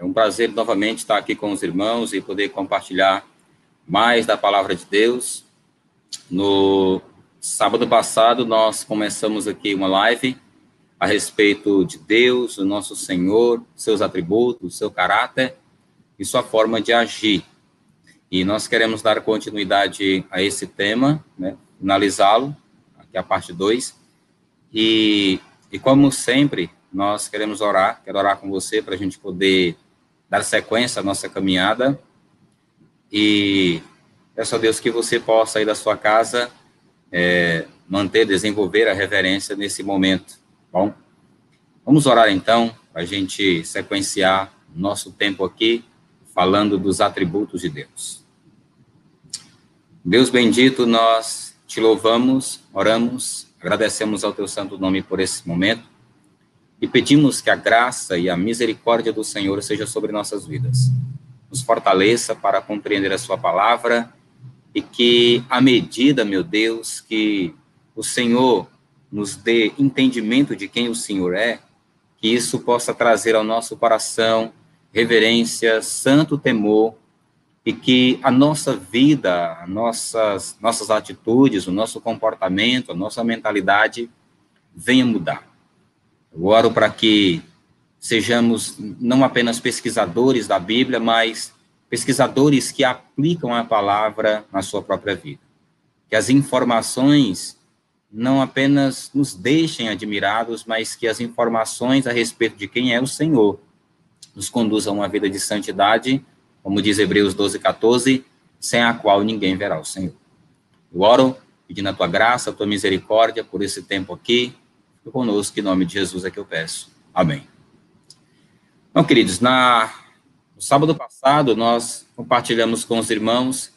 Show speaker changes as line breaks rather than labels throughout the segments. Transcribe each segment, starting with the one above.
É um prazer novamente estar aqui com os irmãos e poder compartilhar mais da palavra de Deus. No sábado passado, nós começamos aqui uma live a respeito de Deus, o nosso Senhor, seus atributos, seu caráter e sua forma de agir. E nós queremos dar continuidade a esse tema, né, finalizá-lo, aqui a parte 2. E, e como sempre, nós queremos orar, quero orar com você para a gente poder dar sequência à nossa caminhada. E peço a Deus que você possa ir da sua casa é, manter, desenvolver a reverência nesse momento, bom? Vamos orar então, para a gente sequenciar nosso tempo aqui, falando dos atributos de Deus. Deus bendito, nós te louvamos, oramos, agradecemos ao teu santo nome por esse momento e pedimos que a graça e a misericórdia do Senhor seja sobre nossas vidas. Nos fortaleça para compreender a sua palavra e que, à medida, meu Deus, que o Senhor nos dê entendimento de quem o Senhor é, que isso possa trazer ao nosso coração reverência, santo temor, e que a nossa vida, nossas, nossas atitudes, o nosso comportamento, a nossa mentalidade venha mudar. Eu oro para que sejamos não apenas pesquisadores da Bíblia, mas pesquisadores que aplicam a palavra na sua própria vida. Que as informações não apenas nos deixem admirados, mas que as informações a respeito de quem é o Senhor nos conduzam a uma vida de santidade, como diz Hebreus 12, 14, sem a qual ninguém verá o Senhor. Eu oro pedindo a tua graça, a tua misericórdia por esse tempo aqui, Conosco, em nome de Jesus é que eu peço. Amém. Então, queridos, na, no sábado passado, nós compartilhamos com os irmãos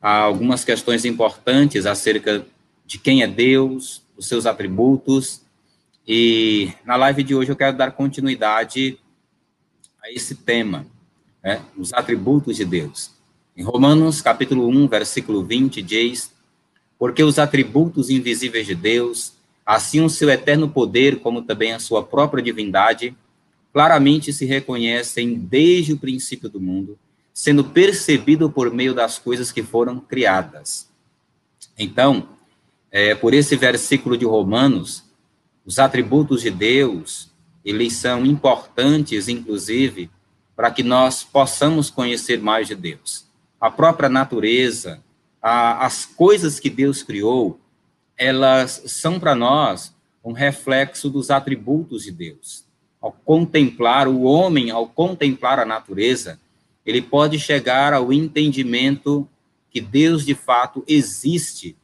algumas questões importantes acerca de quem é Deus, os seus atributos, e na live de hoje eu quero dar continuidade a esse tema, né, os atributos de Deus. Em Romanos, capítulo 1, versículo 20, diz: Porque os atributos invisíveis de Deus, Assim, o seu eterno poder, como também a sua própria divindade, claramente se reconhecem desde o princípio do mundo, sendo percebido por meio das coisas que foram criadas. Então, é, por esse versículo de Romanos, os atributos de Deus, eles são importantes, inclusive, para que nós possamos conhecer mais de Deus. A própria natureza, a, as coisas que Deus criou, elas são para nós um reflexo dos atributos de Deus. Ao contemplar o homem, ao contemplar a natureza, ele pode chegar ao entendimento que Deus de fato existe,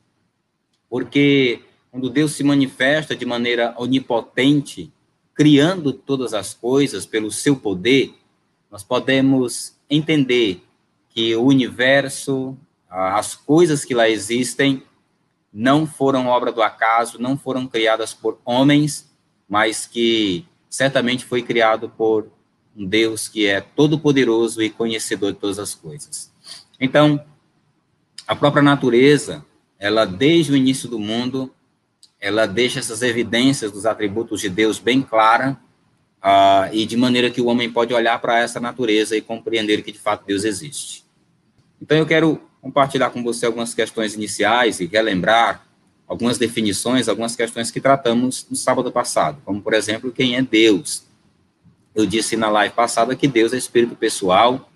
porque quando Deus se manifesta de maneira onipotente, criando todas as coisas pelo seu poder, nós podemos entender que o universo, as coisas que lá existem, não foram obra do acaso, não foram criadas por homens, mas que certamente foi criado por um Deus que é todo-poderoso e conhecedor de todas as coisas. Então, a própria natureza, ela desde o início do mundo, ela deixa essas evidências dos atributos de Deus bem clara, uh, e de maneira que o homem pode olhar para essa natureza e compreender que de fato Deus existe. Então eu quero compartilhar com você algumas questões iniciais e relembrar algumas definições, algumas questões que tratamos no sábado passado, como, por exemplo, quem é Deus. Eu disse na live passada que Deus é espírito pessoal,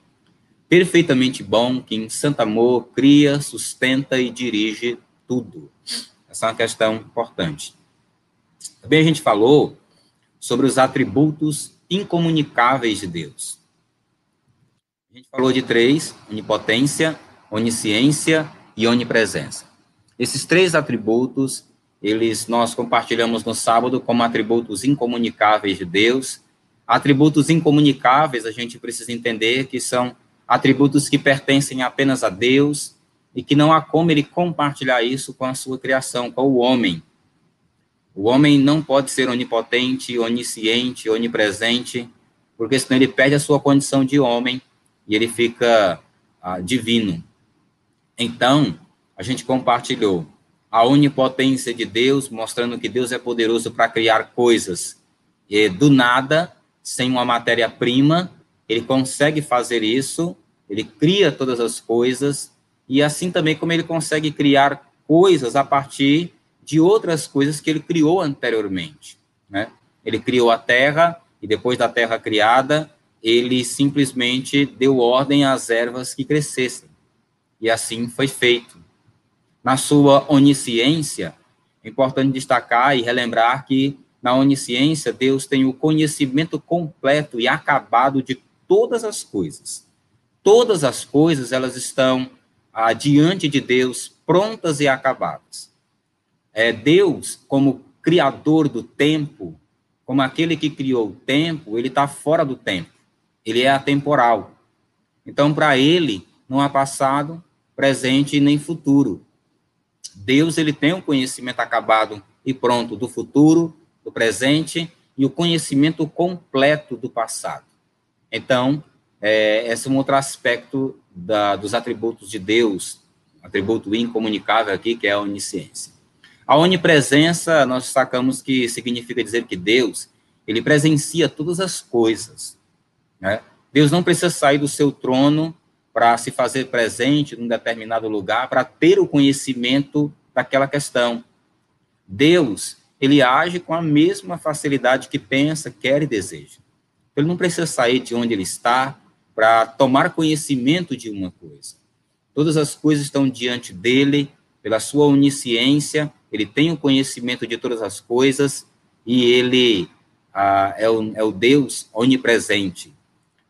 perfeitamente bom, que em santo amor cria, sustenta e dirige tudo. Essa é uma questão importante. Também a gente falou sobre os atributos incomunicáveis de Deus. A gente falou de três: onipotência, onisciência e onipresença. Esses três atributos, eles nós compartilhamos no sábado como atributos incomunicáveis de Deus. Atributos incomunicáveis, a gente precisa entender que são atributos que pertencem apenas a Deus e que não há como ele compartilhar isso com a sua criação, com o homem. O homem não pode ser onipotente, onisciente, onipresente, porque senão ele perde a sua condição de homem e ele fica ah, divino. Então, a gente compartilhou a onipotência de Deus, mostrando que Deus é poderoso para criar coisas e, do nada, sem uma matéria-prima, ele consegue fazer isso, ele cria todas as coisas, e assim também como ele consegue criar coisas a partir de outras coisas que ele criou anteriormente, né? Ele criou a terra, e depois da terra criada, ele simplesmente deu ordem às ervas que crescessem. E assim foi feito. Na sua onisciência, é importante destacar e relembrar que na onisciência, Deus tem o conhecimento completo e acabado de todas as coisas. Todas as coisas, elas estão ah, diante de Deus, prontas e acabadas. É Deus, como criador do tempo, como aquele que criou o tempo, ele está fora do tempo. Ele é atemporal. Então, para ele, não há passado, presente nem futuro. Deus, ele tem um conhecimento acabado e pronto do futuro, do presente e o conhecimento completo do passado. Então, é, esse é um outro aspecto da, dos atributos de Deus, atributo incomunicável aqui, que é a onisciência. A onipresença, nós destacamos que significa dizer que Deus, ele presencia todas as coisas. Né? Deus não precisa sair do seu trono para se fazer presente num determinado lugar, para ter o conhecimento daquela questão. Deus, ele age com a mesma facilidade que pensa, quer e deseja. Ele não precisa sair de onde ele está para tomar conhecimento de uma coisa. Todas as coisas estão diante dele, pela sua onisciência, ele tem o conhecimento de todas as coisas e ele ah, é, o, é o Deus onipresente.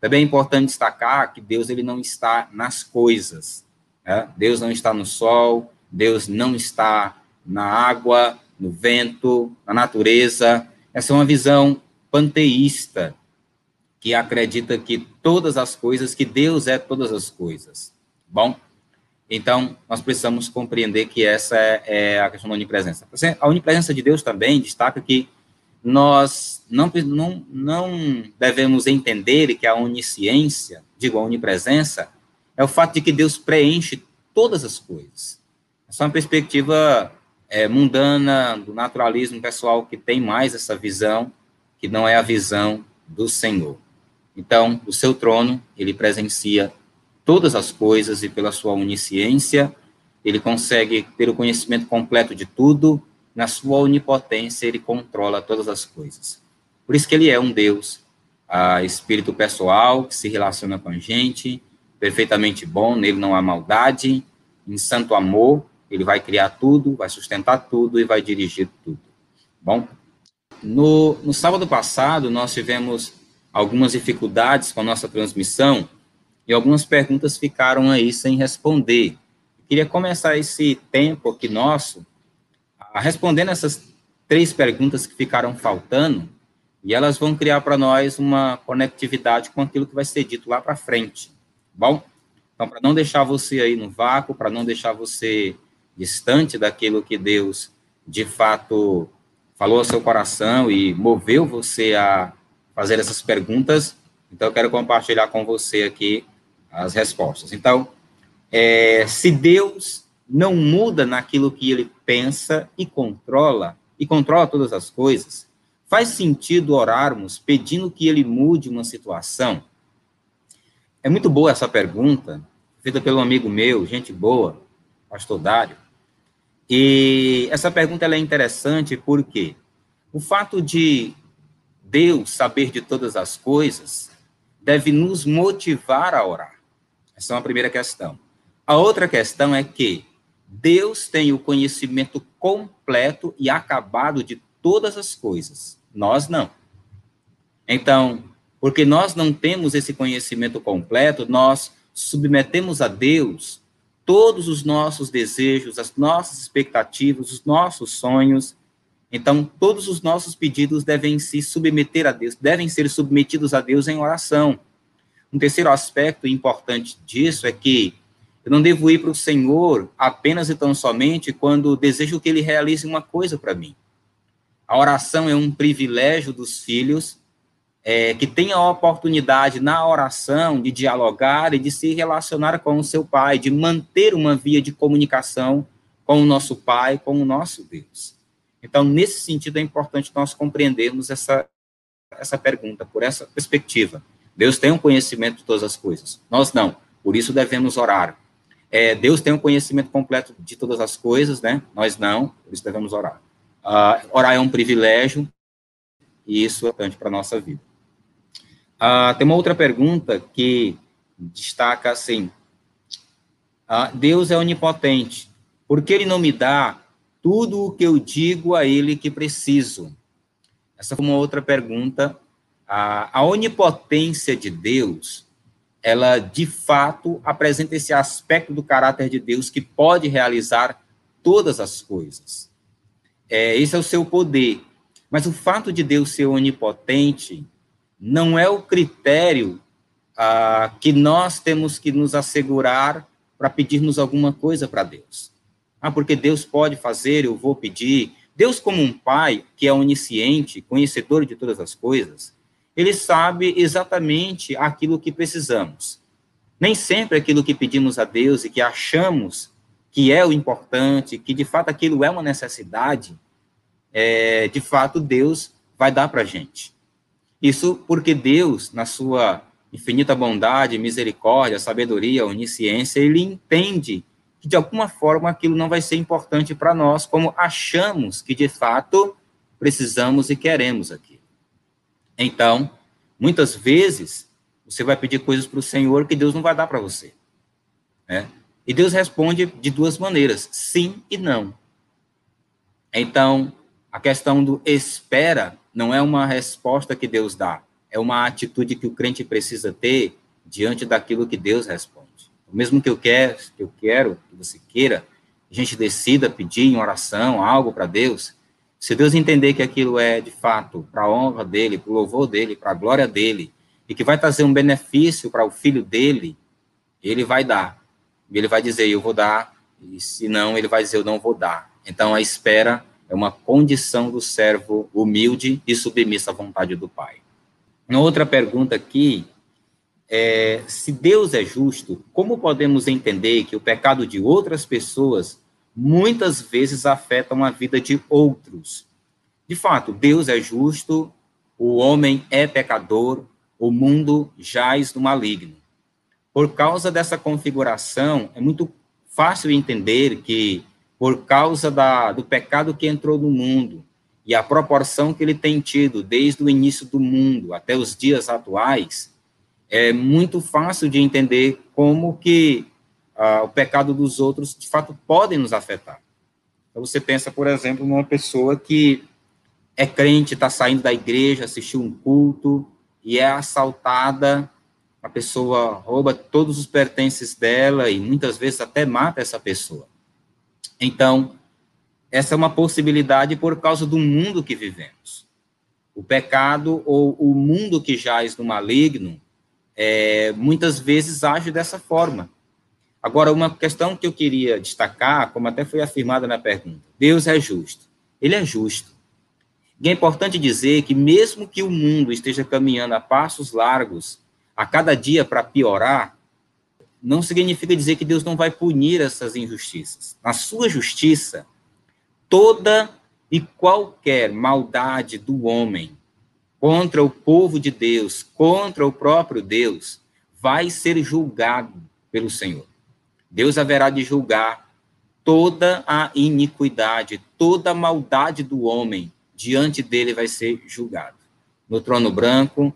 Também é importante destacar que Deus ele não está nas coisas. Né? Deus não está no sol, Deus não está na água, no vento, na natureza. Essa é uma visão panteísta, que acredita que todas as coisas, que Deus é todas as coisas. Bom, então nós precisamos compreender que essa é, é a questão da onipresença. A onipresença de Deus também destaca que nós não, não, não devemos entender que a onisciência, digo, a onipresença, é o fato de que Deus preenche todas as coisas. Essa é uma perspectiva é, mundana, do naturalismo pessoal, que tem mais essa visão, que não é a visão do Senhor. Então, o seu trono, ele presencia todas as coisas e pela sua onisciência, ele consegue ter o conhecimento completo de tudo, na sua onipotência, ele controla todas as coisas. Por isso que ele é um Deus, a espírito pessoal, que se relaciona com a gente, perfeitamente bom, nele não há maldade, em santo amor, ele vai criar tudo, vai sustentar tudo e vai dirigir tudo. Bom, no, no sábado passado, nós tivemos algumas dificuldades com a nossa transmissão e algumas perguntas ficaram aí sem responder. Eu queria começar esse tempo aqui nosso respondendo essas três perguntas que ficaram faltando e elas vão criar para nós uma conectividade com aquilo que vai ser dito lá para frente. Bom, então para não deixar você aí no vácuo, para não deixar você distante daquilo que Deus de fato falou ao seu coração e moveu você a fazer essas perguntas. Então, eu quero compartilhar com você aqui as respostas. Então, é, se Deus não muda naquilo que ele pensa e controla, e controla todas as coisas, faz sentido orarmos pedindo que ele mude uma situação? É muito boa essa pergunta, feita pelo amigo meu, gente boa, pastor Dário. E essa pergunta é interessante porque o fato de Deus saber de todas as coisas deve nos motivar a orar. Essa é uma primeira questão. A outra questão é que Deus tem o conhecimento completo e acabado de todas as coisas. Nós não. Então, porque nós não temos esse conhecimento completo, nós submetemos a Deus todos os nossos desejos, as nossas expectativas, os nossos sonhos. Então, todos os nossos pedidos devem se submeter a Deus, devem ser submetidos a Deus em oração. Um terceiro aspecto importante disso é que eu não devo ir para o Senhor apenas e tão somente quando desejo que Ele realize uma coisa para mim. A oração é um privilégio dos filhos é, que tenha a oportunidade na oração de dialogar e de se relacionar com o seu pai, de manter uma via de comunicação com o nosso pai, com o nosso Deus. Então, nesse sentido, é importante nós compreendermos essa, essa pergunta, por essa perspectiva. Deus tem um conhecimento de todas as coisas. Nós não. Por isso devemos orar. É, Deus tem um conhecimento completo de todas as coisas, né? Nós não. Por isso devemos orar. Uh, orar é um privilégio e isso é importante para a nossa vida. Uh, tem uma outra pergunta que destaca assim: uh, Deus é onipotente, por que Ele não me dá tudo o que eu digo a Ele que preciso? Essa foi uma outra pergunta. A onipotência de Deus, ela de fato apresenta esse aspecto do caráter de Deus que pode realizar todas as coisas. É, esse é o seu poder. Mas o fato de Deus ser onipotente não é o critério ah, que nós temos que nos assegurar para pedirmos alguma coisa para Deus. Ah, porque Deus pode fazer, eu vou pedir. Deus, como um pai que é onisciente, conhecedor de todas as coisas, ele sabe exatamente aquilo que precisamos. Nem sempre aquilo que pedimos a Deus e que achamos que é o importante, que de fato aquilo é uma necessidade, é, de fato Deus vai dar para a gente. Isso porque Deus, na sua infinita bondade, misericórdia, sabedoria, onisciência, ele entende que de alguma forma aquilo não vai ser importante para nós, como achamos que de fato precisamos e queremos aqui. Então, muitas vezes você vai pedir coisas para o Senhor que Deus não vai dar para você, né? E Deus responde de duas maneiras, sim e não. Então, a questão do espera não é uma resposta que Deus dá, é uma atitude que o crente precisa ter diante daquilo que Deus responde. O mesmo que eu quero, que eu quero, que você queira, a gente decida pedir em oração algo para Deus, se Deus entender que aquilo é de fato para a honra dele, para o louvor dele, para a glória dele, e que vai trazer um benefício para o filho dele, ele vai dar. Ele vai dizer, eu vou dar, e se não, ele vai dizer, eu não vou dar. Então, a espera é uma condição do servo humilde e submisso à vontade do Pai. Uma outra pergunta aqui é: se Deus é justo, como podemos entender que o pecado de outras pessoas muitas vezes afeta a vida de outros? De fato, Deus é justo, o homem é pecador, o mundo jaz no maligno. Por causa dessa configuração, é muito fácil entender que por causa da, do pecado que entrou no mundo e a proporção que ele tem tido desde o início do mundo até os dias atuais, é muito fácil de entender como que ah, o pecado dos outros, de fato, podem nos afetar. Então, você pensa, por exemplo, numa pessoa que é crente, está saindo da igreja, assistiu um culto e é assaltada, a pessoa rouba todos os pertences dela e muitas vezes até mata essa pessoa. Então, essa é uma possibilidade por causa do mundo que vivemos. O pecado ou o mundo que jaz no maligno, é, muitas vezes age dessa forma. Agora, uma questão que eu queria destacar, como até foi afirmada na pergunta: Deus é justo. Ele é justo. E é importante dizer que, mesmo que o mundo esteja caminhando a passos largos, a cada dia para piorar, não significa dizer que Deus não vai punir essas injustiças. Na sua justiça, toda e qualquer maldade do homem contra o povo de Deus, contra o próprio Deus, vai ser julgado pelo Senhor. Deus haverá de julgar toda a iniquidade, toda a maldade do homem, diante dele vai ser julgado. No trono branco,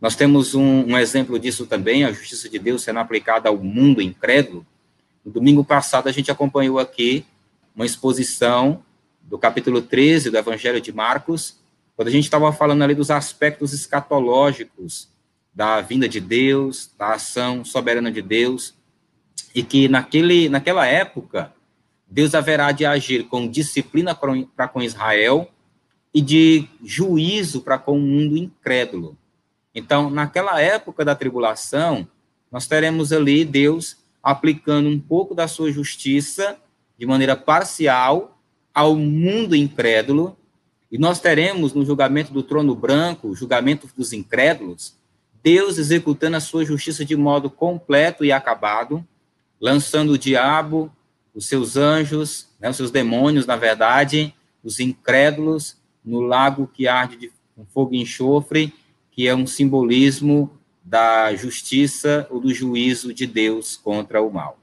nós temos um, um, exemplo disso também, a justiça de Deus sendo aplicada ao mundo incrédulo. No domingo passado, a gente acompanhou aqui uma exposição do capítulo 13 do Evangelho de Marcos, quando a gente estava falando ali dos aspectos escatológicos da vinda de Deus, da ação soberana de Deus, e que naquele, naquela época, Deus haverá de agir com disciplina para com Israel e de juízo para com o mundo incrédulo. Então, naquela época da tribulação, nós teremos ali Deus aplicando um pouco da sua justiça de maneira parcial ao mundo incrédulo, e nós teremos no julgamento do trono branco, julgamento dos incrédulos, Deus executando a sua justiça de modo completo e acabado, lançando o diabo, os seus anjos, né, os seus demônios, na verdade, os incrédulos, no lago que arde de fogo e enxofre, que é um simbolismo da justiça ou do juízo de Deus contra o mal.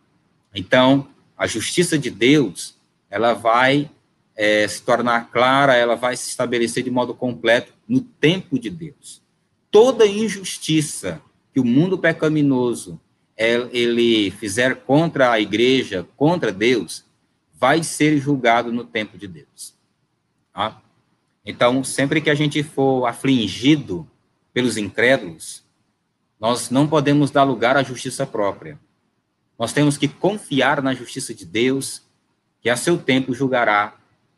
Então, a justiça de Deus, ela vai é, se tornar clara, ela vai se estabelecer de modo completo no tempo de Deus. Toda injustiça que o mundo pecaminoso ele fizer contra a igreja, contra Deus, vai ser julgado no tempo de Deus. Tá? Então, sempre que a gente for afligido pelos incrédulos, nós não podemos dar lugar à justiça própria. Nós temos que confiar na justiça de Deus, que a seu tempo julgará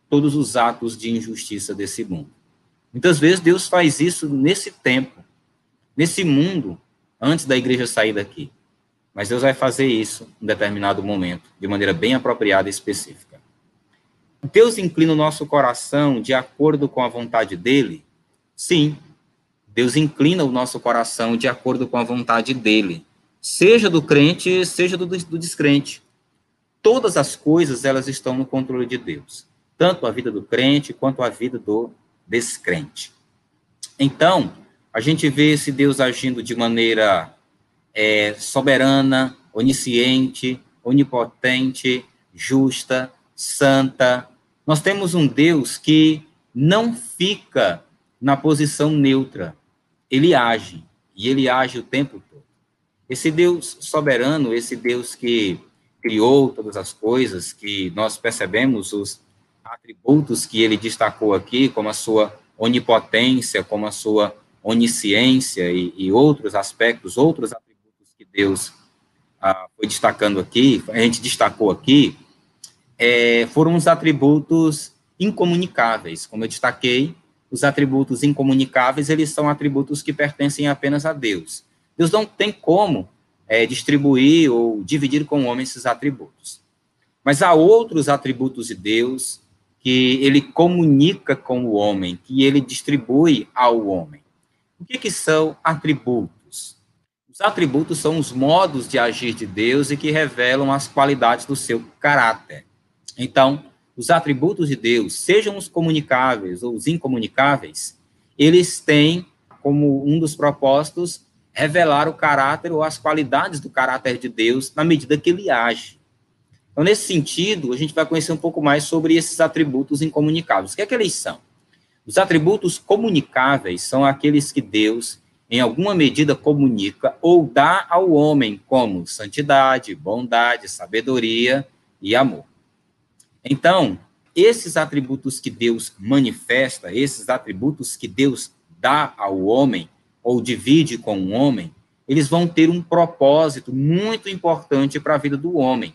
todos os atos de injustiça desse mundo. Muitas vezes Deus faz isso nesse tempo, nesse mundo, antes da igreja sair daqui. Mas Deus vai fazer isso em determinado momento, de maneira bem apropriada e específica. Deus inclina o nosso coração de acordo com a vontade dele? Sim. Deus inclina o nosso coração de acordo com a vontade dele, seja do crente, seja do, do descrente. Todas as coisas, elas estão no controle de Deus, tanto a vida do crente quanto a vida do descrente. Então, a gente vê esse Deus agindo de maneira é, soberana, onisciente, onipotente, justa, santa. Nós temos um Deus que não fica na posição neutra. Ele age, e ele age o tempo todo. Esse Deus soberano, esse Deus que criou todas as coisas, que nós percebemos os atributos que ele destacou aqui, como a sua onipotência, como a sua onisciência e, e outros aspectos, outros atributos que Deus ah, foi destacando aqui, a gente destacou aqui, é, foram os atributos incomunicáveis. Como eu destaquei, os atributos incomunicáveis, eles são atributos que pertencem apenas a Deus. Deus não tem como é, distribuir ou dividir com o homem esses atributos. Mas há outros atributos de Deus que ele comunica com o homem, que ele distribui ao homem. O que, que são atributos? Os atributos são os modos de agir de Deus e que revelam as qualidades do seu caráter. Então, os atributos de Deus, sejam os comunicáveis ou os incomunicáveis, eles têm como um dos propósitos revelar o caráter ou as qualidades do caráter de Deus na medida que ele age. Então, nesse sentido, a gente vai conhecer um pouco mais sobre esses atributos incomunicáveis. O que é que eles são? Os atributos comunicáveis são aqueles que Deus, em alguma medida, comunica ou dá ao homem, como santidade, bondade, sabedoria e amor. Então, esses atributos que Deus manifesta, esses atributos que Deus dá ao homem, ou divide com o homem, eles vão ter um propósito muito importante para a vida do homem.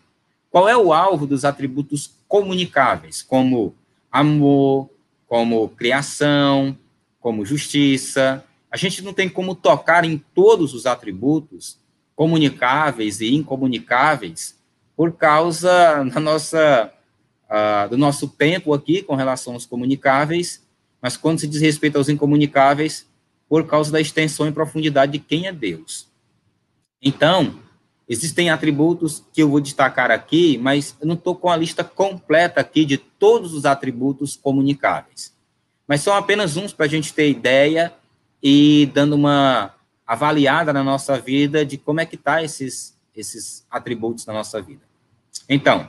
Qual é o alvo dos atributos comunicáveis, como amor, como criação, como justiça? A gente não tem como tocar em todos os atributos comunicáveis e incomunicáveis por causa da nossa uh, do nosso tempo aqui com relação aos comunicáveis, mas quando se diz respeito aos incomunicáveis, por causa da extensão e profundidade de quem é Deus. Então, existem atributos que eu vou destacar aqui, mas eu não estou com a lista completa aqui de todos os atributos comunicáveis. Mas são apenas uns para a gente ter ideia e dando uma avaliada na nossa vida de como é que tá esses esses atributos na nossa vida. Então,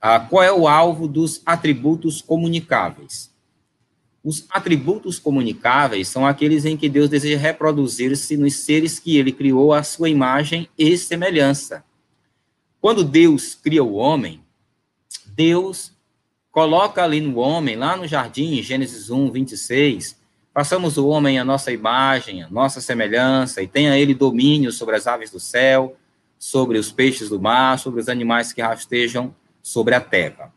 ah, qual é o alvo dos atributos comunicáveis? Os atributos comunicáveis são aqueles em que Deus deseja reproduzir-se nos seres que ele criou à sua imagem e semelhança. Quando Deus cria o homem, Deus coloca ali no homem, lá no jardim, Gênesis 1, 26, passamos o homem à nossa imagem, à nossa semelhança, e tenha ele domínio sobre as aves do céu, sobre os peixes do mar, sobre os animais que rastejam sobre a terra.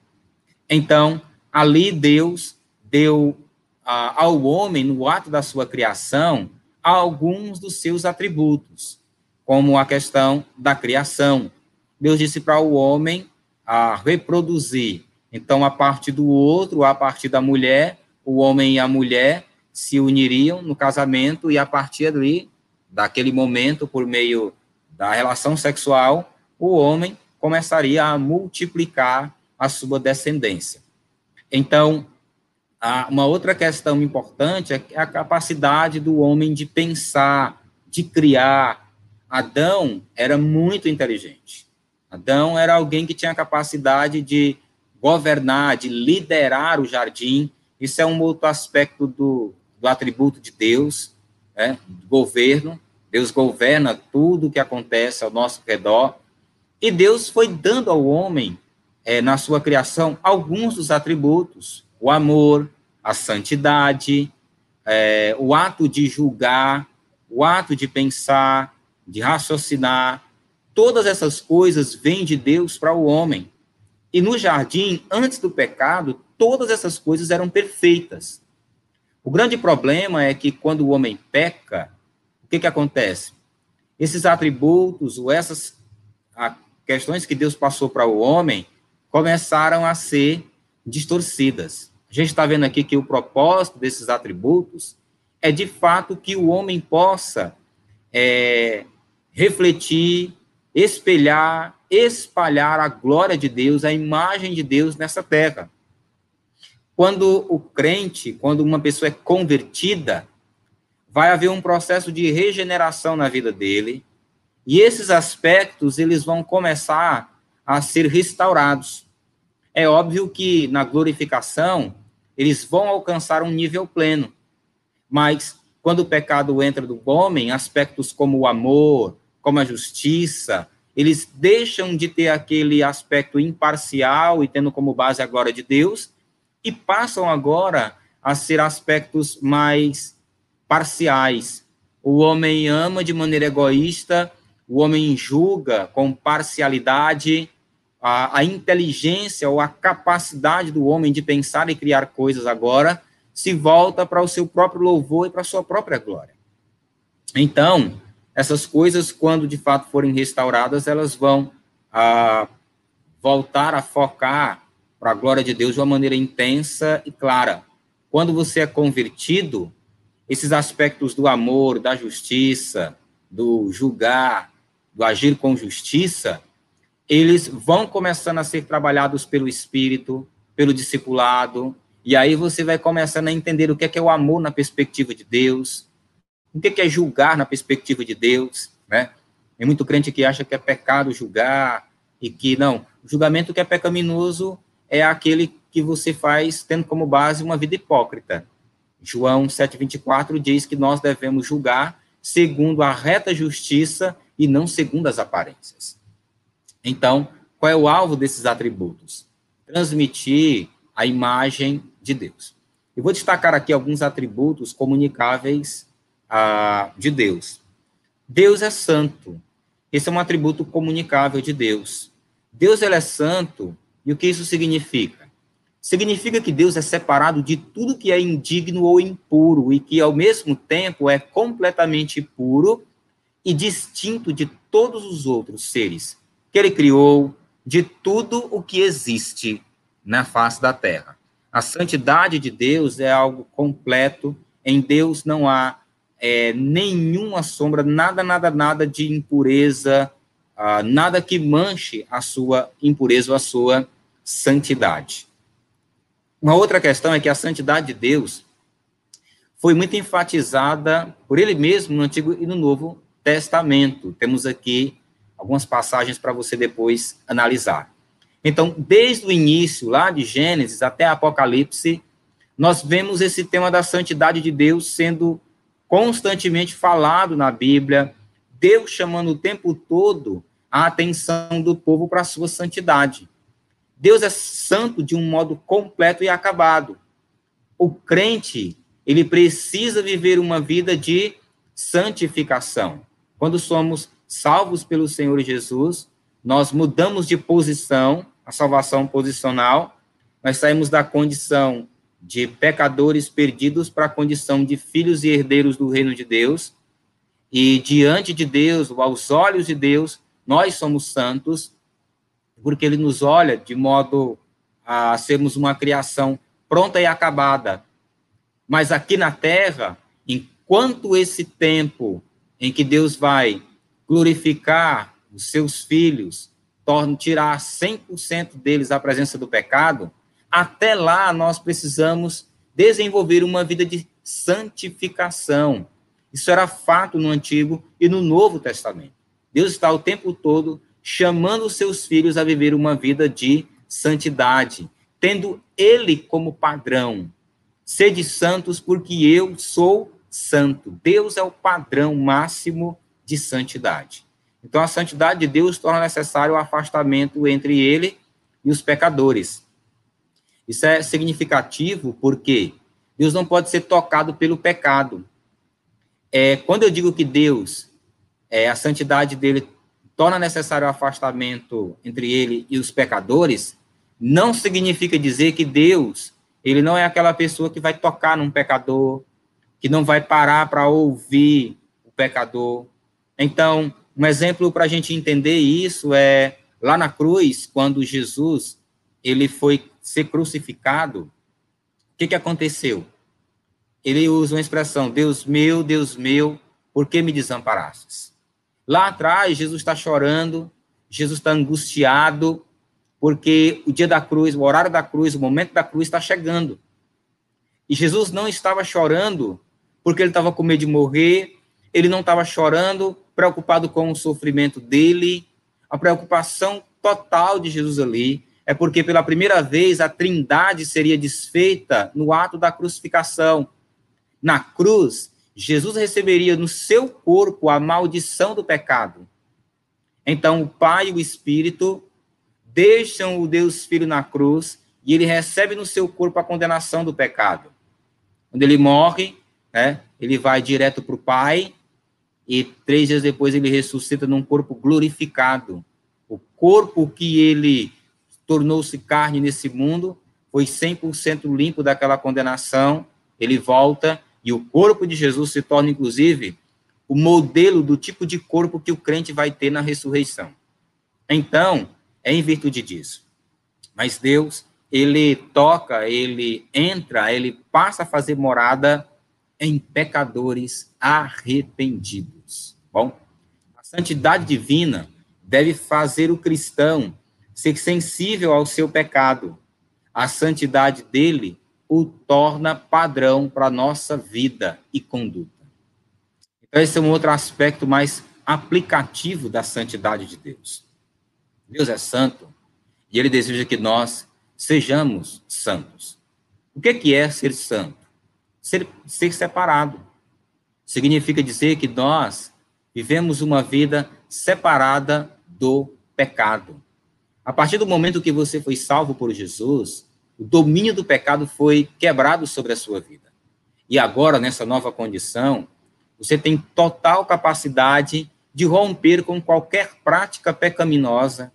Então, ali Deus deu ah, ao homem, no ato da sua criação, alguns dos seus atributos, como a questão da criação. Deus disse para o homem a reproduzir. Então, a partir do outro, a partir da mulher, o homem e a mulher se uniriam no casamento e a partir ali, daquele momento, por meio da relação sexual, o homem começaria a multiplicar a sua descendência. Então, uma outra questão importante é a capacidade do homem de pensar, de criar. Adão era muito inteligente. Adão era alguém que tinha a capacidade de governar, de liderar o jardim. Isso é um outro aspecto do, do atributo de Deus, né? do governo. Deus governa tudo que acontece ao nosso redor. E Deus foi dando ao homem, é, na sua criação, alguns dos atributos: o amor, a santidade, é, o ato de julgar, o ato de pensar, de raciocinar. Todas essas coisas vêm de Deus para o homem. E no jardim, antes do pecado, todas essas coisas eram perfeitas. O grande problema é que quando o homem peca, o que, que acontece? Esses atributos, ou essas questões que Deus passou para o homem, começaram a ser distorcidas. A gente está vendo aqui que o propósito desses atributos é de fato que o homem possa é, refletir, espelhar, espalhar a glória de Deus, a imagem de Deus nessa terra. Quando o crente, quando uma pessoa é convertida, vai haver um processo de regeneração na vida dele, e esses aspectos eles vão começar a ser restaurados. É óbvio que na glorificação eles vão alcançar um nível pleno. Mas quando o pecado entra do homem, aspectos como o amor, como a justiça, eles deixam de ter aquele aspecto imparcial e tendo como base a glória de Deus e passam agora a ser aspectos mais parciais. O homem ama de maneira egoísta, o homem julga com parcialidade, a, a inteligência ou a capacidade do homem de pensar e criar coisas agora se volta para o seu próprio louvor e para a sua própria glória. Então, essas coisas, quando de fato forem restauradas, elas vão ah, voltar a focar para a glória de Deus de uma maneira intensa e clara. Quando você é convertido, esses aspectos do amor, da justiça, do julgar, do agir com justiça, eles vão começando a ser trabalhados pelo Espírito, pelo discipulado, e aí você vai começando a entender o que é, que é o amor na perspectiva de Deus, o que é, que é julgar na perspectiva de Deus, né? Tem muito crente que acha que é pecado julgar e que não. Julgamento que é pecaminoso é aquele que você faz tendo como base uma vida hipócrita. João 7,24 diz que nós devemos julgar segundo a reta justiça e não segundo as aparências. Então, qual é o alvo desses atributos? Transmitir a imagem de Deus. Eu vou destacar aqui alguns atributos comunicáveis ah, de Deus. Deus é santo. Esse é um atributo comunicável de Deus. Deus ele é santo, e o que isso significa? Significa que Deus é separado de tudo que é indigno ou impuro e que, ao mesmo tempo, é completamente puro e distinto de todos os outros seres que ele criou, de tudo o que existe na face da terra. A santidade de Deus é algo completo. Em Deus não há é, nenhuma sombra, nada, nada, nada de impureza, ah, nada que manche a sua impureza ou a sua santidade. Uma outra questão é que a santidade de Deus foi muito enfatizada por ele mesmo no Antigo e no Novo Testamento. Temos aqui algumas passagens para você depois analisar. Então, desde o início, lá de Gênesis até Apocalipse, nós vemos esse tema da santidade de Deus sendo constantemente falado na Bíblia, Deus chamando o tempo todo a atenção do povo para a sua santidade. Deus é santo de um modo completo e acabado. O crente, ele precisa viver uma vida de santificação. Quando somos salvos pelo Senhor Jesus, nós mudamos de posição, a salvação posicional, nós saímos da condição de pecadores perdidos para a condição de filhos e herdeiros do reino de Deus. E diante de Deus, aos olhos de Deus, nós somos santos, porque ele nos olha de modo a sermos uma criação pronta e acabada. Mas aqui na terra, enquanto esse tempo em que Deus vai glorificar os seus filhos, tirar 100% deles a presença do pecado, até lá nós precisamos desenvolver uma vida de santificação. Isso era fato no Antigo e no Novo Testamento. Deus está o tempo todo chamando seus filhos a viver uma vida de santidade, tendo Ele como padrão. Sede santos, porque eu sou santo. Deus é o padrão máximo de santidade. Então, a santidade de Deus torna necessário o afastamento entre ele e os pecadores. Isso é significativo porque Deus não pode ser tocado pelo pecado. É, quando eu digo que Deus, é, a santidade dele torna necessário o afastamento entre ele e os pecadores, não significa dizer que Deus, ele não é aquela pessoa que vai tocar num pecador, que não vai parar para ouvir o pecador. Então, um exemplo para a gente entender isso é lá na cruz, quando Jesus ele foi ser crucificado, o que, que aconteceu? Ele usa uma expressão, Deus meu, Deus meu, por que me desamparastes? Lá atrás, Jesus está chorando, Jesus está angustiado, porque o dia da cruz, o horário da cruz, o momento da cruz está chegando. E Jesus não estava chorando porque ele estava com medo de morrer, ele não estava chorando preocupado com o sofrimento dele, a preocupação total de Jesus ali é porque pela primeira vez a trindade seria desfeita no ato da crucificação. Na cruz, Jesus receberia no seu corpo a maldição do pecado. Então, o Pai e o Espírito deixam o Deus Filho na cruz e ele recebe no seu corpo a condenação do pecado. Quando ele morre, né, ele vai direto para o Pai, e três dias depois ele ressuscita num corpo glorificado. O corpo que ele tornou-se carne nesse mundo foi 100% limpo daquela condenação. Ele volta e o corpo de Jesus se torna, inclusive, o modelo do tipo de corpo que o crente vai ter na ressurreição. Então, é em virtude disso. Mas Deus, ele toca, ele entra, ele passa a fazer morada em pecadores arrependidos. Bom, a santidade divina deve fazer o cristão ser sensível ao seu pecado. A santidade dele o torna padrão para a nossa vida e conduta. Então, esse é um outro aspecto mais aplicativo da santidade de Deus. Deus é santo e ele deseja que nós sejamos santos. O que é ser santo? ser, ser separado. Significa dizer que nós vivemos uma vida separada do pecado. A partir do momento que você foi salvo por Jesus, o domínio do pecado foi quebrado sobre a sua vida. E agora, nessa nova condição, você tem total capacidade de romper com qualquer prática pecaminosa,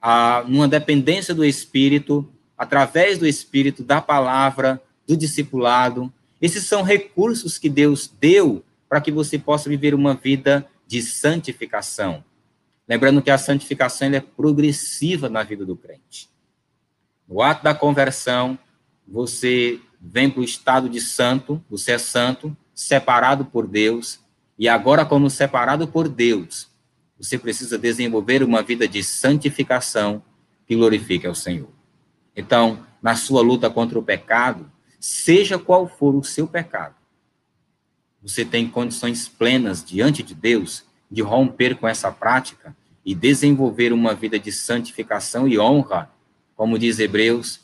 a, numa dependência do Espírito, através do Espírito, da palavra, do discipulado, esses são recursos que Deus deu para que você possa viver uma vida de santificação. Lembrando que a santificação é progressiva na vida do crente. No ato da conversão, você vem para o estado de santo, você é santo, separado por Deus, e agora, como separado por Deus, você precisa desenvolver uma vida de santificação que glorifique ao Senhor. Então, na sua luta contra o pecado, seja qual for o seu pecado, você tem condições plenas diante de Deus de romper com essa prática e desenvolver uma vida de santificação e honra, como diz Hebreus,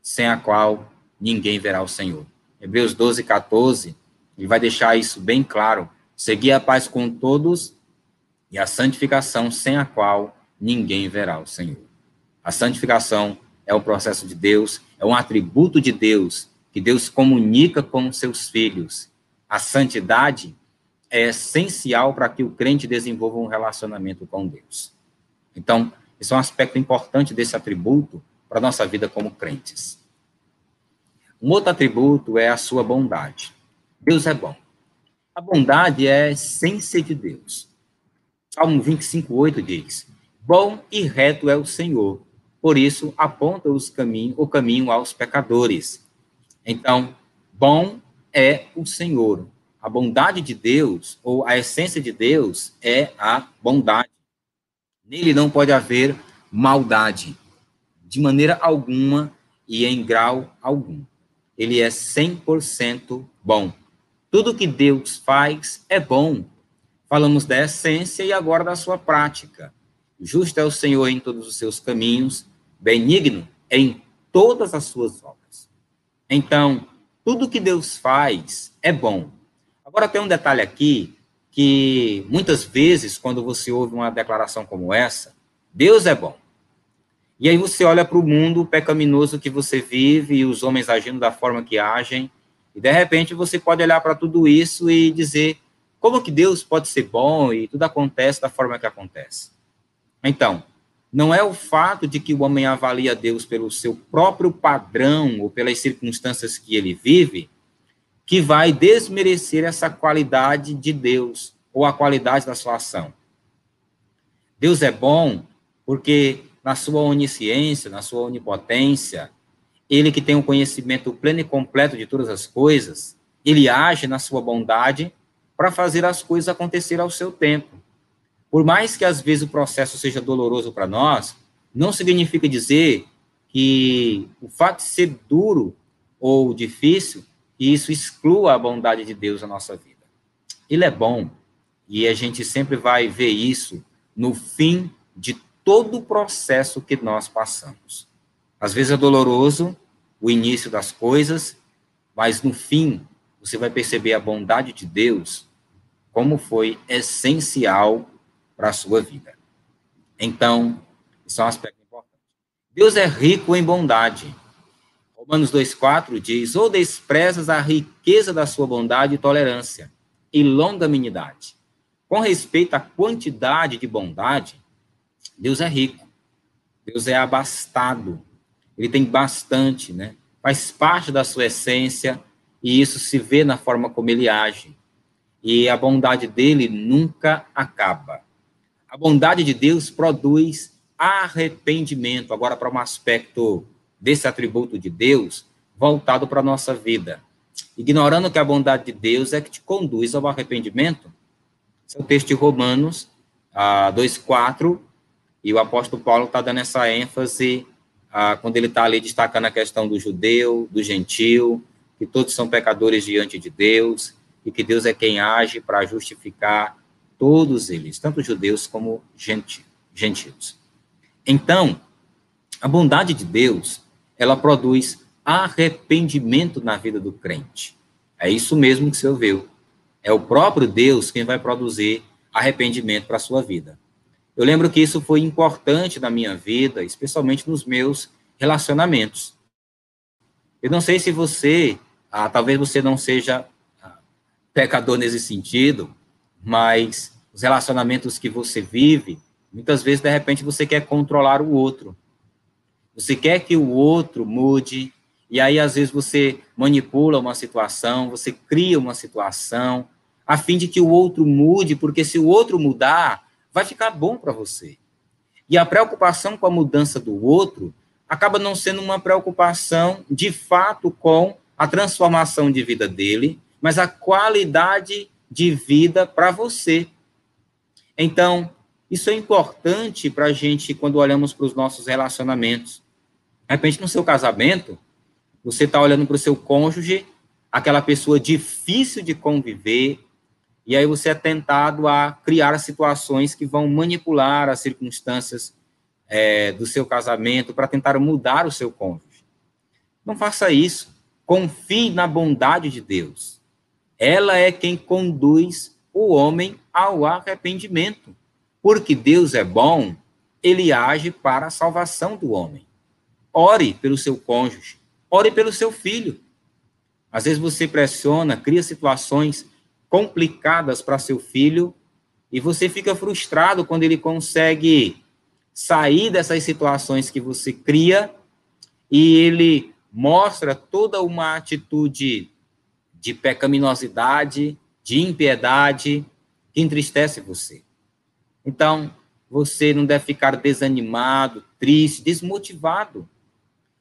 sem a qual ninguém verá o Senhor. Hebreus 12, 14, ele vai deixar isso bem claro. Seguir a paz com todos e a santificação sem a qual ninguém verá o Senhor. A santificação é o processo de Deus, é um atributo de Deus que Deus comunica com seus filhos. A santidade é essencial para que o crente desenvolva um relacionamento com Deus. Então, esse é um aspecto importante desse atributo para a nossa vida como crentes. Um outro atributo é a sua bondade. Deus é bom. A bondade é essência de Deus. Salmo 25, 8 diz: Bom e reto é o Senhor, por isso aponta os caminho, o caminho aos pecadores. Então, bom é o Senhor. A bondade de Deus, ou a essência de Deus, é a bondade. Nele não pode haver maldade, de maneira alguma e em grau algum. Ele é 100% bom. Tudo que Deus faz é bom. Falamos da essência e agora da sua prática. Justo é o Senhor em todos os seus caminhos, benigno em todas as suas obras. Então, tudo que Deus faz é bom. Agora tem um detalhe aqui que muitas vezes quando você ouve uma declaração como essa, Deus é bom. E aí você olha para o mundo pecaminoso que você vive e os homens agindo da forma que agem, e de repente você pode olhar para tudo isso e dizer como que Deus pode ser bom e tudo acontece da forma que acontece. Então, não é o fato de que o homem avalia Deus pelo seu próprio padrão ou pelas circunstâncias que ele vive que vai desmerecer essa qualidade de Deus ou a qualidade da sua ação. Deus é bom porque na sua onisciência, na sua onipotência, ele que tem o um conhecimento pleno e completo de todas as coisas, ele age na sua bondade para fazer as coisas acontecer ao seu tempo. Por mais que às vezes o processo seja doloroso para nós, não significa dizer que o fato de ser duro ou difícil, isso exclua a bondade de Deus na nossa vida. Ele é bom e a gente sempre vai ver isso no fim de todo o processo que nós passamos. Às vezes é doloroso o início das coisas, mas no fim você vai perceber a bondade de Deus como foi essencial para a sua vida. Então, isso é um aspecto importante. Deus é rico em bondade. Romanos 2,4 diz: Ou desprezas a riqueza da sua bondade e tolerância, e longanimidade. Com respeito à quantidade de bondade, Deus é rico. Deus é abastado. Ele tem bastante, né? Faz parte da sua essência e isso se vê na forma como ele age. E a bondade dele nunca acaba. A bondade de Deus produz arrependimento, agora para um aspecto desse atributo de Deus, voltado para a nossa vida. Ignorando que a bondade de Deus é que te conduz ao arrependimento. Esse é o texto de Romanos ah, 2,4, e o apóstolo Paulo está dando essa ênfase ah, quando ele está ali destacando a questão do judeu, do gentil, que todos são pecadores diante de Deus, e que Deus é quem age para justificar todos eles, tanto judeus como gentios. Então, a bondade de Deus, ela produz arrependimento na vida do crente. É isso mesmo que você ouviu. É o próprio Deus quem vai produzir arrependimento para a sua vida. Eu lembro que isso foi importante na minha vida, especialmente nos meus relacionamentos. Eu não sei se você, ah, talvez você não seja ah, pecador nesse sentido, mas os relacionamentos que você vive, muitas vezes, de repente, você quer controlar o outro. Você quer que o outro mude, e aí, às vezes, você manipula uma situação, você cria uma situação, a fim de que o outro mude, porque se o outro mudar, vai ficar bom para você. E a preocupação com a mudança do outro acaba não sendo uma preocupação de fato com a transformação de vida dele, mas a qualidade de vida para você. Então, isso é importante para a gente quando olhamos para os nossos relacionamentos. De repente, no seu casamento, você está olhando para o seu cônjuge, aquela pessoa difícil de conviver, e aí você é tentado a criar situações que vão manipular as circunstâncias é, do seu casamento para tentar mudar o seu cônjuge. Não faça isso. Confie na bondade de Deus. Ela é quem conduz o homem ao arrependimento. Porque Deus é bom, ele age para a salvação do homem. Ore pelo seu cônjuge, ore pelo seu filho. Às vezes você pressiona, cria situações complicadas para seu filho e você fica frustrado quando ele consegue sair dessas situações que você cria e ele mostra toda uma atitude de pecaminosidade, de impiedade, que entristece você. Então, você não deve ficar desanimado, triste, desmotivado,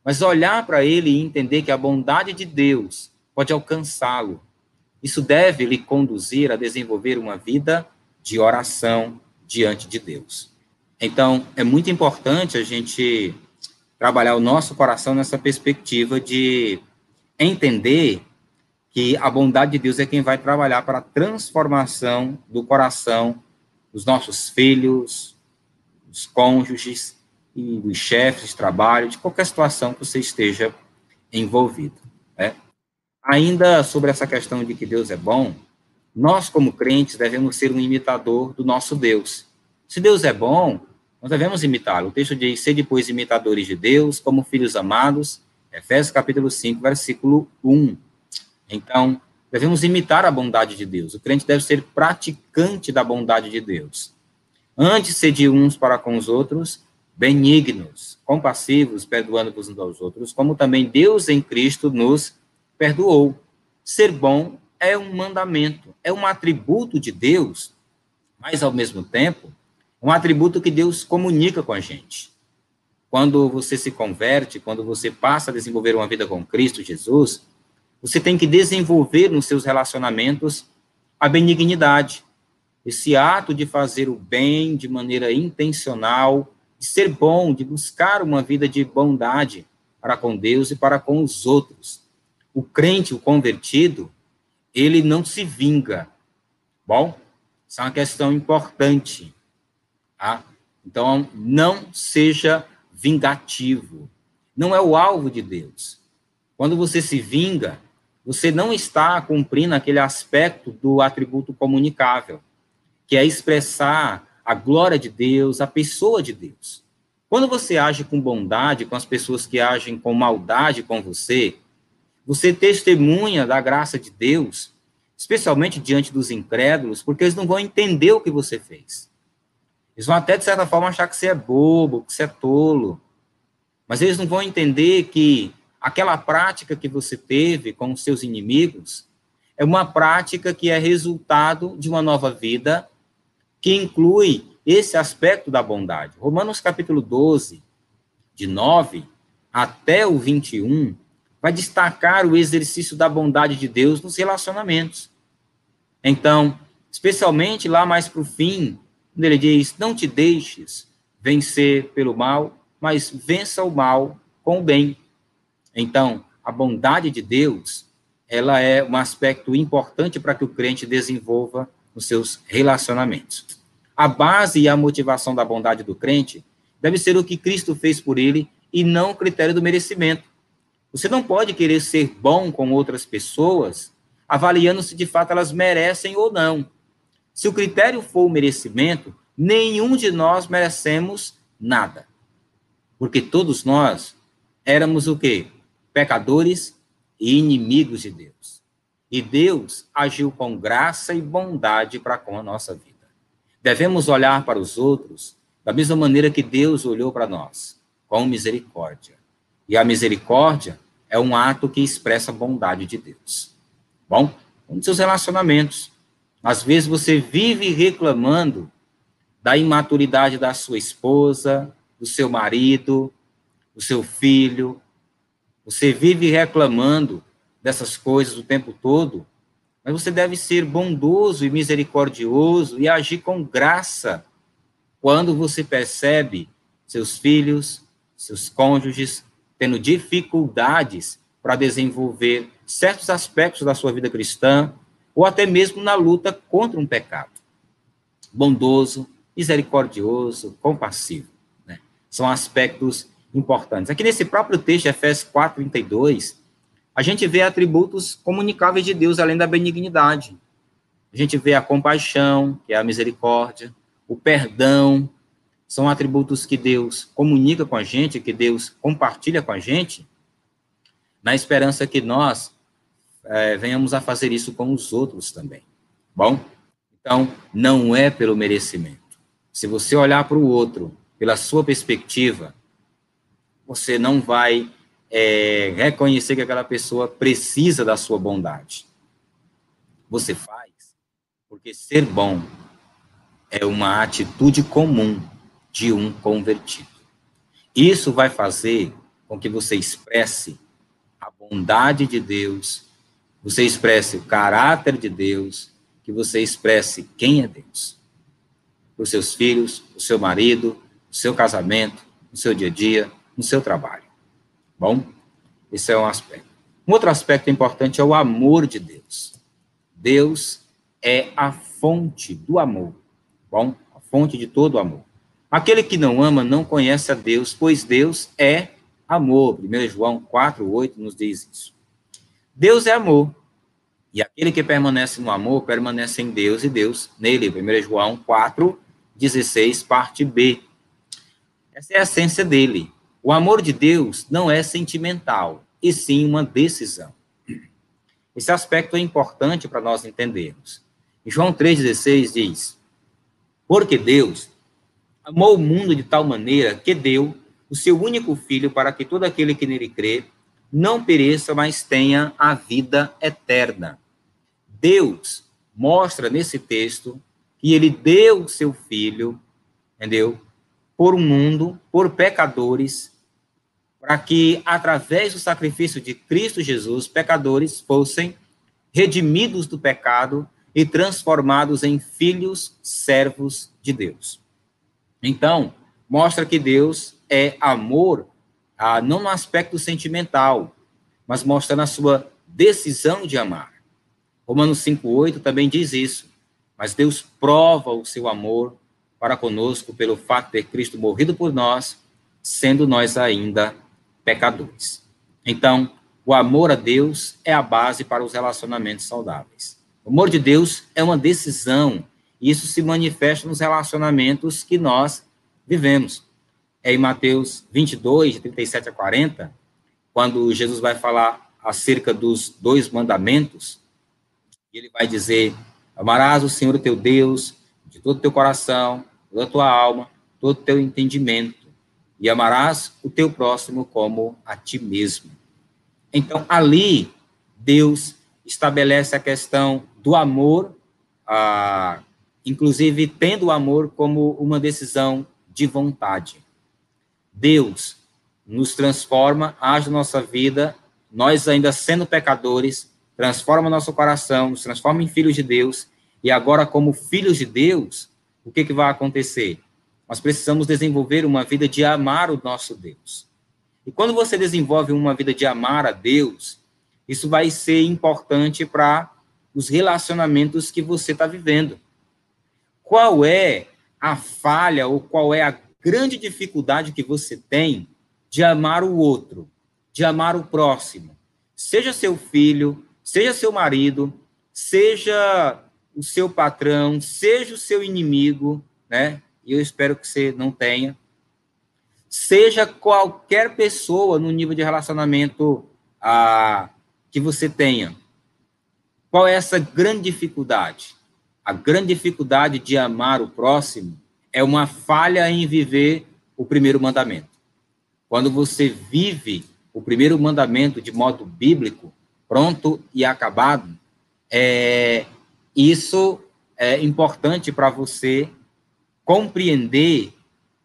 mas olhar para ele e entender que a bondade de Deus pode alcançá-lo. Isso deve lhe conduzir a desenvolver uma vida de oração diante de Deus. Então, é muito importante a gente trabalhar o nosso coração nessa perspectiva de entender que a bondade de Deus é quem vai trabalhar para a transformação do coração dos nossos filhos, dos cônjuges e dos chefes de trabalho, de qualquer situação que você esteja envolvido. Né? Ainda sobre essa questão de que Deus é bom, nós, como crentes, devemos ser um imitador do nosso Deus. Se Deus é bom, nós devemos imitá-lo. O texto diz: ser depois imitadores de Deus, como filhos amados, Efésios capítulo 5, versículo 1. Então, devemos imitar a bondade de Deus. O crente deve ser praticante da bondade de Deus. Antes, de uns para com os outros, benignos, compassivos, perdoando-vos uns aos outros, como também Deus em Cristo nos perdoou. Ser bom é um mandamento, é um atributo de Deus, mas ao mesmo tempo, um atributo que Deus comunica com a gente. Quando você se converte, quando você passa a desenvolver uma vida com Cristo Jesus, você tem que desenvolver nos seus relacionamentos a benignidade, esse ato de fazer o bem de maneira intencional, de ser bom, de buscar uma vida de bondade para com Deus e para com os outros. O crente, o convertido, ele não se vinga. Bom, isso é uma questão importante. Tá? Então, não seja vingativo. Não é o alvo de Deus. Quando você se vinga, você não está cumprindo aquele aspecto do atributo comunicável, que é expressar a glória de Deus, a pessoa de Deus. Quando você age com bondade com as pessoas que agem com maldade com você, você testemunha da graça de Deus, especialmente diante dos incrédulos, porque eles não vão entender o que você fez. Eles vão até, de certa forma, achar que você é bobo, que você é tolo. Mas eles não vão entender que aquela prática que você teve com os seus inimigos é uma prática que é resultado de uma nova vida, que inclui esse aspecto da bondade. Romanos capítulo 12, de 9 até o 21, vai destacar o exercício da bondade de Deus nos relacionamentos. Então, especialmente lá mais para o fim, quando ele diz: Não te deixes vencer pelo mal, mas vença o mal com o bem. Então, a bondade de Deus, ela é um aspecto importante para que o crente desenvolva os seus relacionamentos. A base e a motivação da bondade do crente deve ser o que Cristo fez por ele e não o critério do merecimento. Você não pode querer ser bom com outras pessoas, avaliando se de fato elas merecem ou não. Se o critério for o merecimento, nenhum de nós merecemos nada. Porque todos nós éramos o quê? Pecadores e inimigos de Deus. E Deus agiu com graça e bondade para com a nossa vida. Devemos olhar para os outros da mesma maneira que Deus olhou para nós, com misericórdia. E a misericórdia é um ato que expressa a bondade de Deus. Bom, nos seus relacionamentos. Às vezes você vive reclamando da imaturidade da sua esposa, do seu marido, do seu filho. Você vive reclamando dessas coisas o tempo todo, mas você deve ser bondoso e misericordioso e agir com graça quando você percebe seus filhos, seus cônjuges tendo dificuldades para desenvolver certos aspectos da sua vida cristã, ou até mesmo na luta contra um pecado. Bondoso, misericordioso, compassivo. Né? São aspectos importantes. Aqui nesse próprio texto, Efésios 4, 32, a gente vê atributos comunicáveis de Deus além da benignidade. A gente vê a compaixão, que é a misericórdia, o perdão, são atributos que Deus comunica com a gente, que Deus compartilha com a gente, na esperança que nós é, venhamos a fazer isso com os outros também. Bom? Então, não é pelo merecimento. Se você olhar para o outro pela sua perspectiva, você não vai é, reconhecer que aquela pessoa precisa da sua bondade. Você faz porque ser bom é uma atitude comum de um convertido. Isso vai fazer com que você expresse a bondade de Deus, você expresse o caráter de Deus, que você expresse quem é Deus. Para os seus filhos, o seu marido, o seu casamento, no seu dia a dia, no seu trabalho. Bom, esse é um aspecto. Um outro aspecto importante é o amor de Deus. Deus é a fonte do amor, bom? A fonte de todo amor. Aquele que não ama não conhece a Deus, pois Deus é amor. 1 João 4, 8 nos diz isso. Deus é amor. E aquele que permanece no amor permanece em Deus e Deus nele. 1 João 4, 16, parte B. Essa é a essência dele. O amor de Deus não é sentimental, e sim uma decisão. Esse aspecto é importante para nós entendermos. João 3,16 diz: Porque Deus amou o mundo de tal maneira que deu o seu único filho para que todo aquele que nele crê não pereça, mas tenha a vida eterna. Deus mostra nesse texto que ele deu o seu filho, entendeu? Por um mundo, por pecadores, para que através do sacrifício de Cristo Jesus, pecadores fossem redimidos do pecado e transformados em filhos servos de Deus. Então, mostra que Deus é amor, ah, não no aspecto sentimental, mas mostra na sua decisão de amar. Romanos 5,8 também diz isso. Mas Deus prova o seu amor para conosco pelo fato de ter Cristo morrido por nós, sendo nós ainda pecadores. Então, o amor a Deus é a base para os relacionamentos saudáveis. O amor de Deus é uma decisão, isso se manifesta nos relacionamentos que nós vivemos. É em Mateus 22, de 37 a 40, quando Jesus vai falar acerca dos dois mandamentos, ele vai dizer: Amarás o Senhor teu Deus de todo teu coração, toda a tua alma, todo teu entendimento, e amarás o teu próximo como a ti mesmo. Então, ali, Deus estabelece a questão do amor, ah, inclusive tendo o amor como uma decisão de vontade. Deus nos transforma, age nossa vida, nós ainda sendo pecadores, transforma nosso coração, nos transforma em filhos de Deus, e agora, como filhos de Deus, o que, que vai acontecer? Nós precisamos desenvolver uma vida de amar o nosso Deus. E quando você desenvolve uma vida de amar a Deus, isso vai ser importante para os relacionamentos que você está vivendo. Qual é a falha ou qual é a grande dificuldade que você tem de amar o outro, de amar o próximo? Seja seu filho, seja seu marido, seja o seu patrão, seja o seu inimigo, né? E eu espero que você não tenha. Seja qualquer pessoa no nível de relacionamento ah, que você tenha. Qual é essa grande dificuldade? A grande dificuldade de amar o próximo é uma falha em viver o primeiro mandamento. Quando você vive o primeiro mandamento de modo bíblico, pronto e acabado, é, isso é importante para você compreender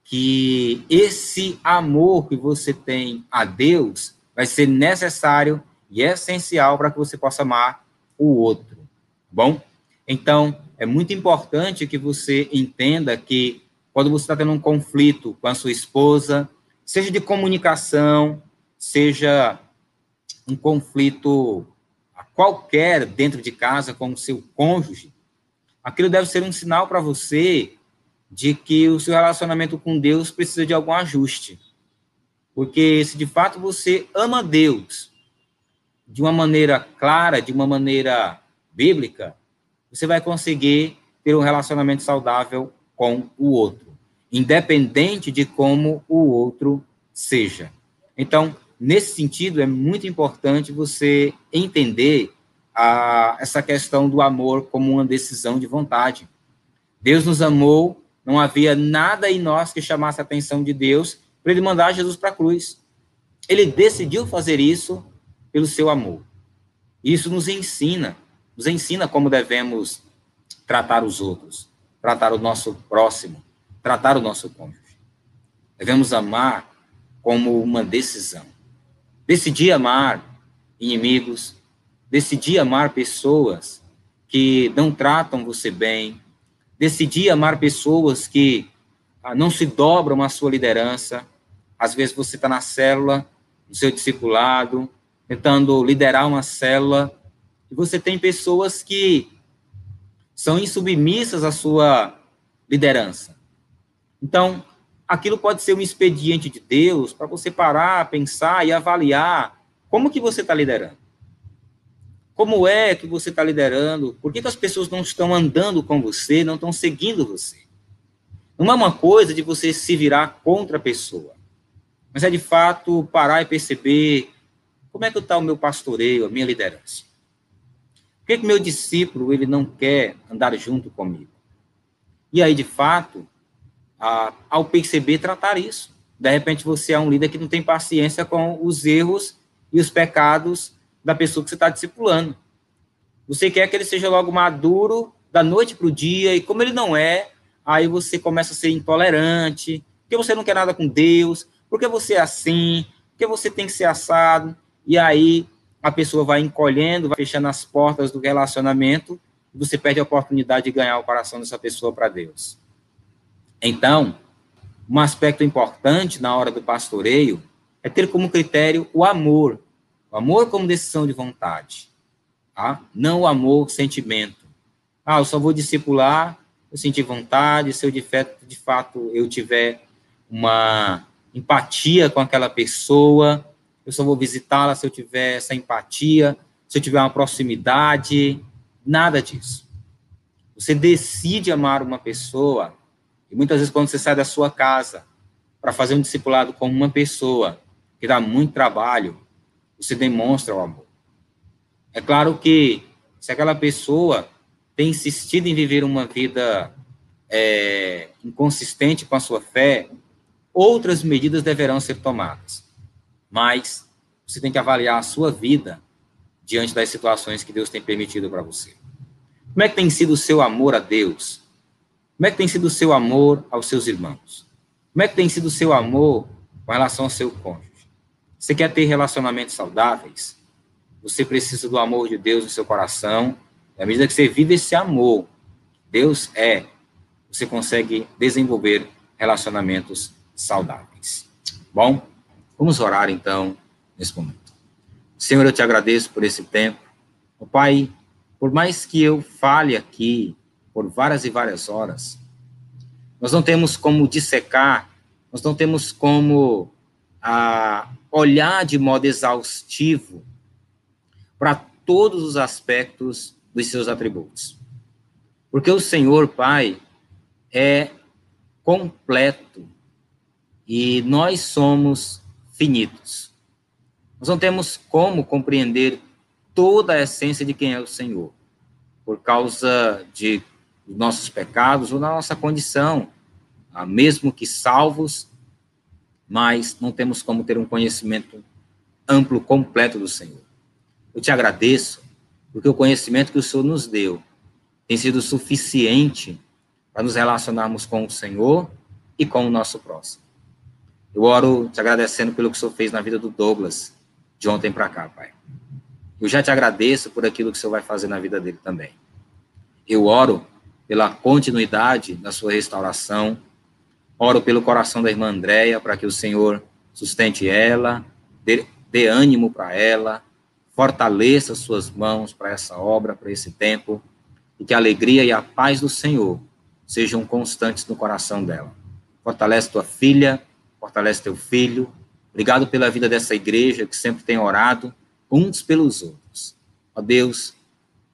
que esse amor que você tem a Deus vai ser necessário e essencial para que você possa amar o outro. Tá bom? Então, é muito importante que você entenda que quando você está tendo um conflito com a sua esposa, seja de comunicação, seja um conflito qualquer dentro de casa com o seu cônjuge, aquilo deve ser um sinal para você de que o seu relacionamento com Deus precisa de algum ajuste. Porque se de fato você ama Deus, de uma maneira clara, de uma maneira bíblica, você vai conseguir ter um relacionamento saudável com o outro, independente de como o outro seja. Então, nesse sentido, é muito importante você entender a, essa questão do amor como uma decisão de vontade. Deus nos amou, não havia nada em nós que chamasse a atenção de Deus para ele mandar Jesus para a cruz. Ele decidiu fazer isso pelo seu amor. Isso nos ensina, nos ensina como devemos tratar os outros, tratar o nosso próximo, tratar o nosso cônjuge. Devemos amar como uma decisão. Decidir amar inimigos, decidir amar pessoas que não tratam você bem, decidir amar pessoas que ah, não se dobram à sua liderança. Às vezes você está na célula, no seu discipulado, tentando liderar uma célula, e você tem pessoas que são insubmissas à sua liderança. Então, aquilo pode ser um expediente de Deus para você parar, pensar e avaliar como que você está liderando. Como é que você está liderando? Por que, que as pessoas não estão andando com você, não estão seguindo você? Não é uma coisa de você se virar contra a pessoa, mas é de fato parar e perceber como é que está o meu pastoreio, a minha liderança. Que, que meu discípulo ele não quer andar junto comigo? E aí, de fato, a, ao perceber, tratar isso. De repente, você é um líder que não tem paciência com os erros e os pecados da pessoa que você está discipulando. Você quer que ele seja logo maduro da noite para o dia, e como ele não é, aí você começa a ser intolerante, porque você não quer nada com Deus, porque você é assim, porque você tem que ser assado, e aí a pessoa vai encolhendo, vai fechando as portas do relacionamento, e você perde a oportunidade de ganhar o coração dessa pessoa para Deus. Então, um aspecto importante na hora do pastoreio é ter como critério o amor, o amor como decisão de vontade, tá? não o amor sentimento. Ah, eu só vou discipular eu sentir vontade, se eu de, de fato eu tiver uma empatia com aquela pessoa, eu só vou visitá-la se eu tiver essa empatia, se eu tiver uma proximidade, nada disso. Você decide amar uma pessoa, e muitas vezes quando você sai da sua casa para fazer um discipulado com uma pessoa que dá muito trabalho, você demonstra o amor. É claro que se aquela pessoa tem insistido em viver uma vida é, inconsistente com a sua fé, outras medidas deverão ser tomadas. Mas você tem que avaliar a sua vida diante das situações que Deus tem permitido para você. Como é que tem sido o seu amor a Deus? Como é que tem sido o seu amor aos seus irmãos? Como é que tem sido o seu amor com relação ao seu cônjuge? Você quer ter relacionamentos saudáveis? Você precisa do amor de Deus no seu coração à medida que você vive esse amor, Deus é, você consegue desenvolver relacionamentos saudáveis. Bom, vamos orar então nesse momento. Senhor, eu te agradeço por esse tempo. Pai, por mais que eu fale aqui por várias e várias horas, nós não temos como dissecar, nós não temos como ah, olhar de modo exaustivo para todos os aspectos dos seus atributos. Porque o Senhor Pai é completo e nós somos finitos. Nós não temos como compreender toda a essência de quem é o Senhor, por causa de nossos pecados ou da nossa condição, ah, mesmo que salvos, mas não temos como ter um conhecimento amplo, completo do Senhor. Eu te agradeço porque o conhecimento que o Senhor nos deu tem sido suficiente para nos relacionarmos com o Senhor e com o nosso próximo. Eu oro te agradecendo pelo que o Senhor fez na vida do Douglas de ontem para cá, Pai. Eu já te agradeço por aquilo que o Senhor vai fazer na vida dele também. Eu oro pela continuidade da sua restauração. Oro pelo coração da irmã Andréia para que o Senhor sustente ela, dê, dê ânimo para ela, fortaleça suas mãos para essa obra, para esse tempo, e que a alegria e a paz do Senhor sejam constantes no coração dela. Fortalece tua filha, fortalece teu filho. Obrigado pela vida dessa igreja que sempre tem orado uns pelos outros. Ó Deus,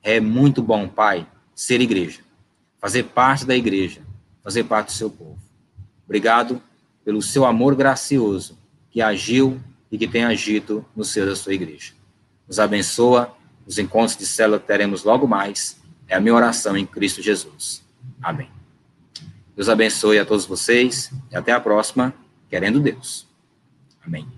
é muito bom, Pai, ser igreja, fazer parte da igreja, fazer parte do seu povo. Obrigado pelo seu amor gracioso que agiu e que tem agido no seio da sua igreja nos abençoa. Os encontros de célula teremos logo mais. É a minha oração em Cristo Jesus. Amém. Deus abençoe a todos vocês e até a próxima, querendo Deus. Amém.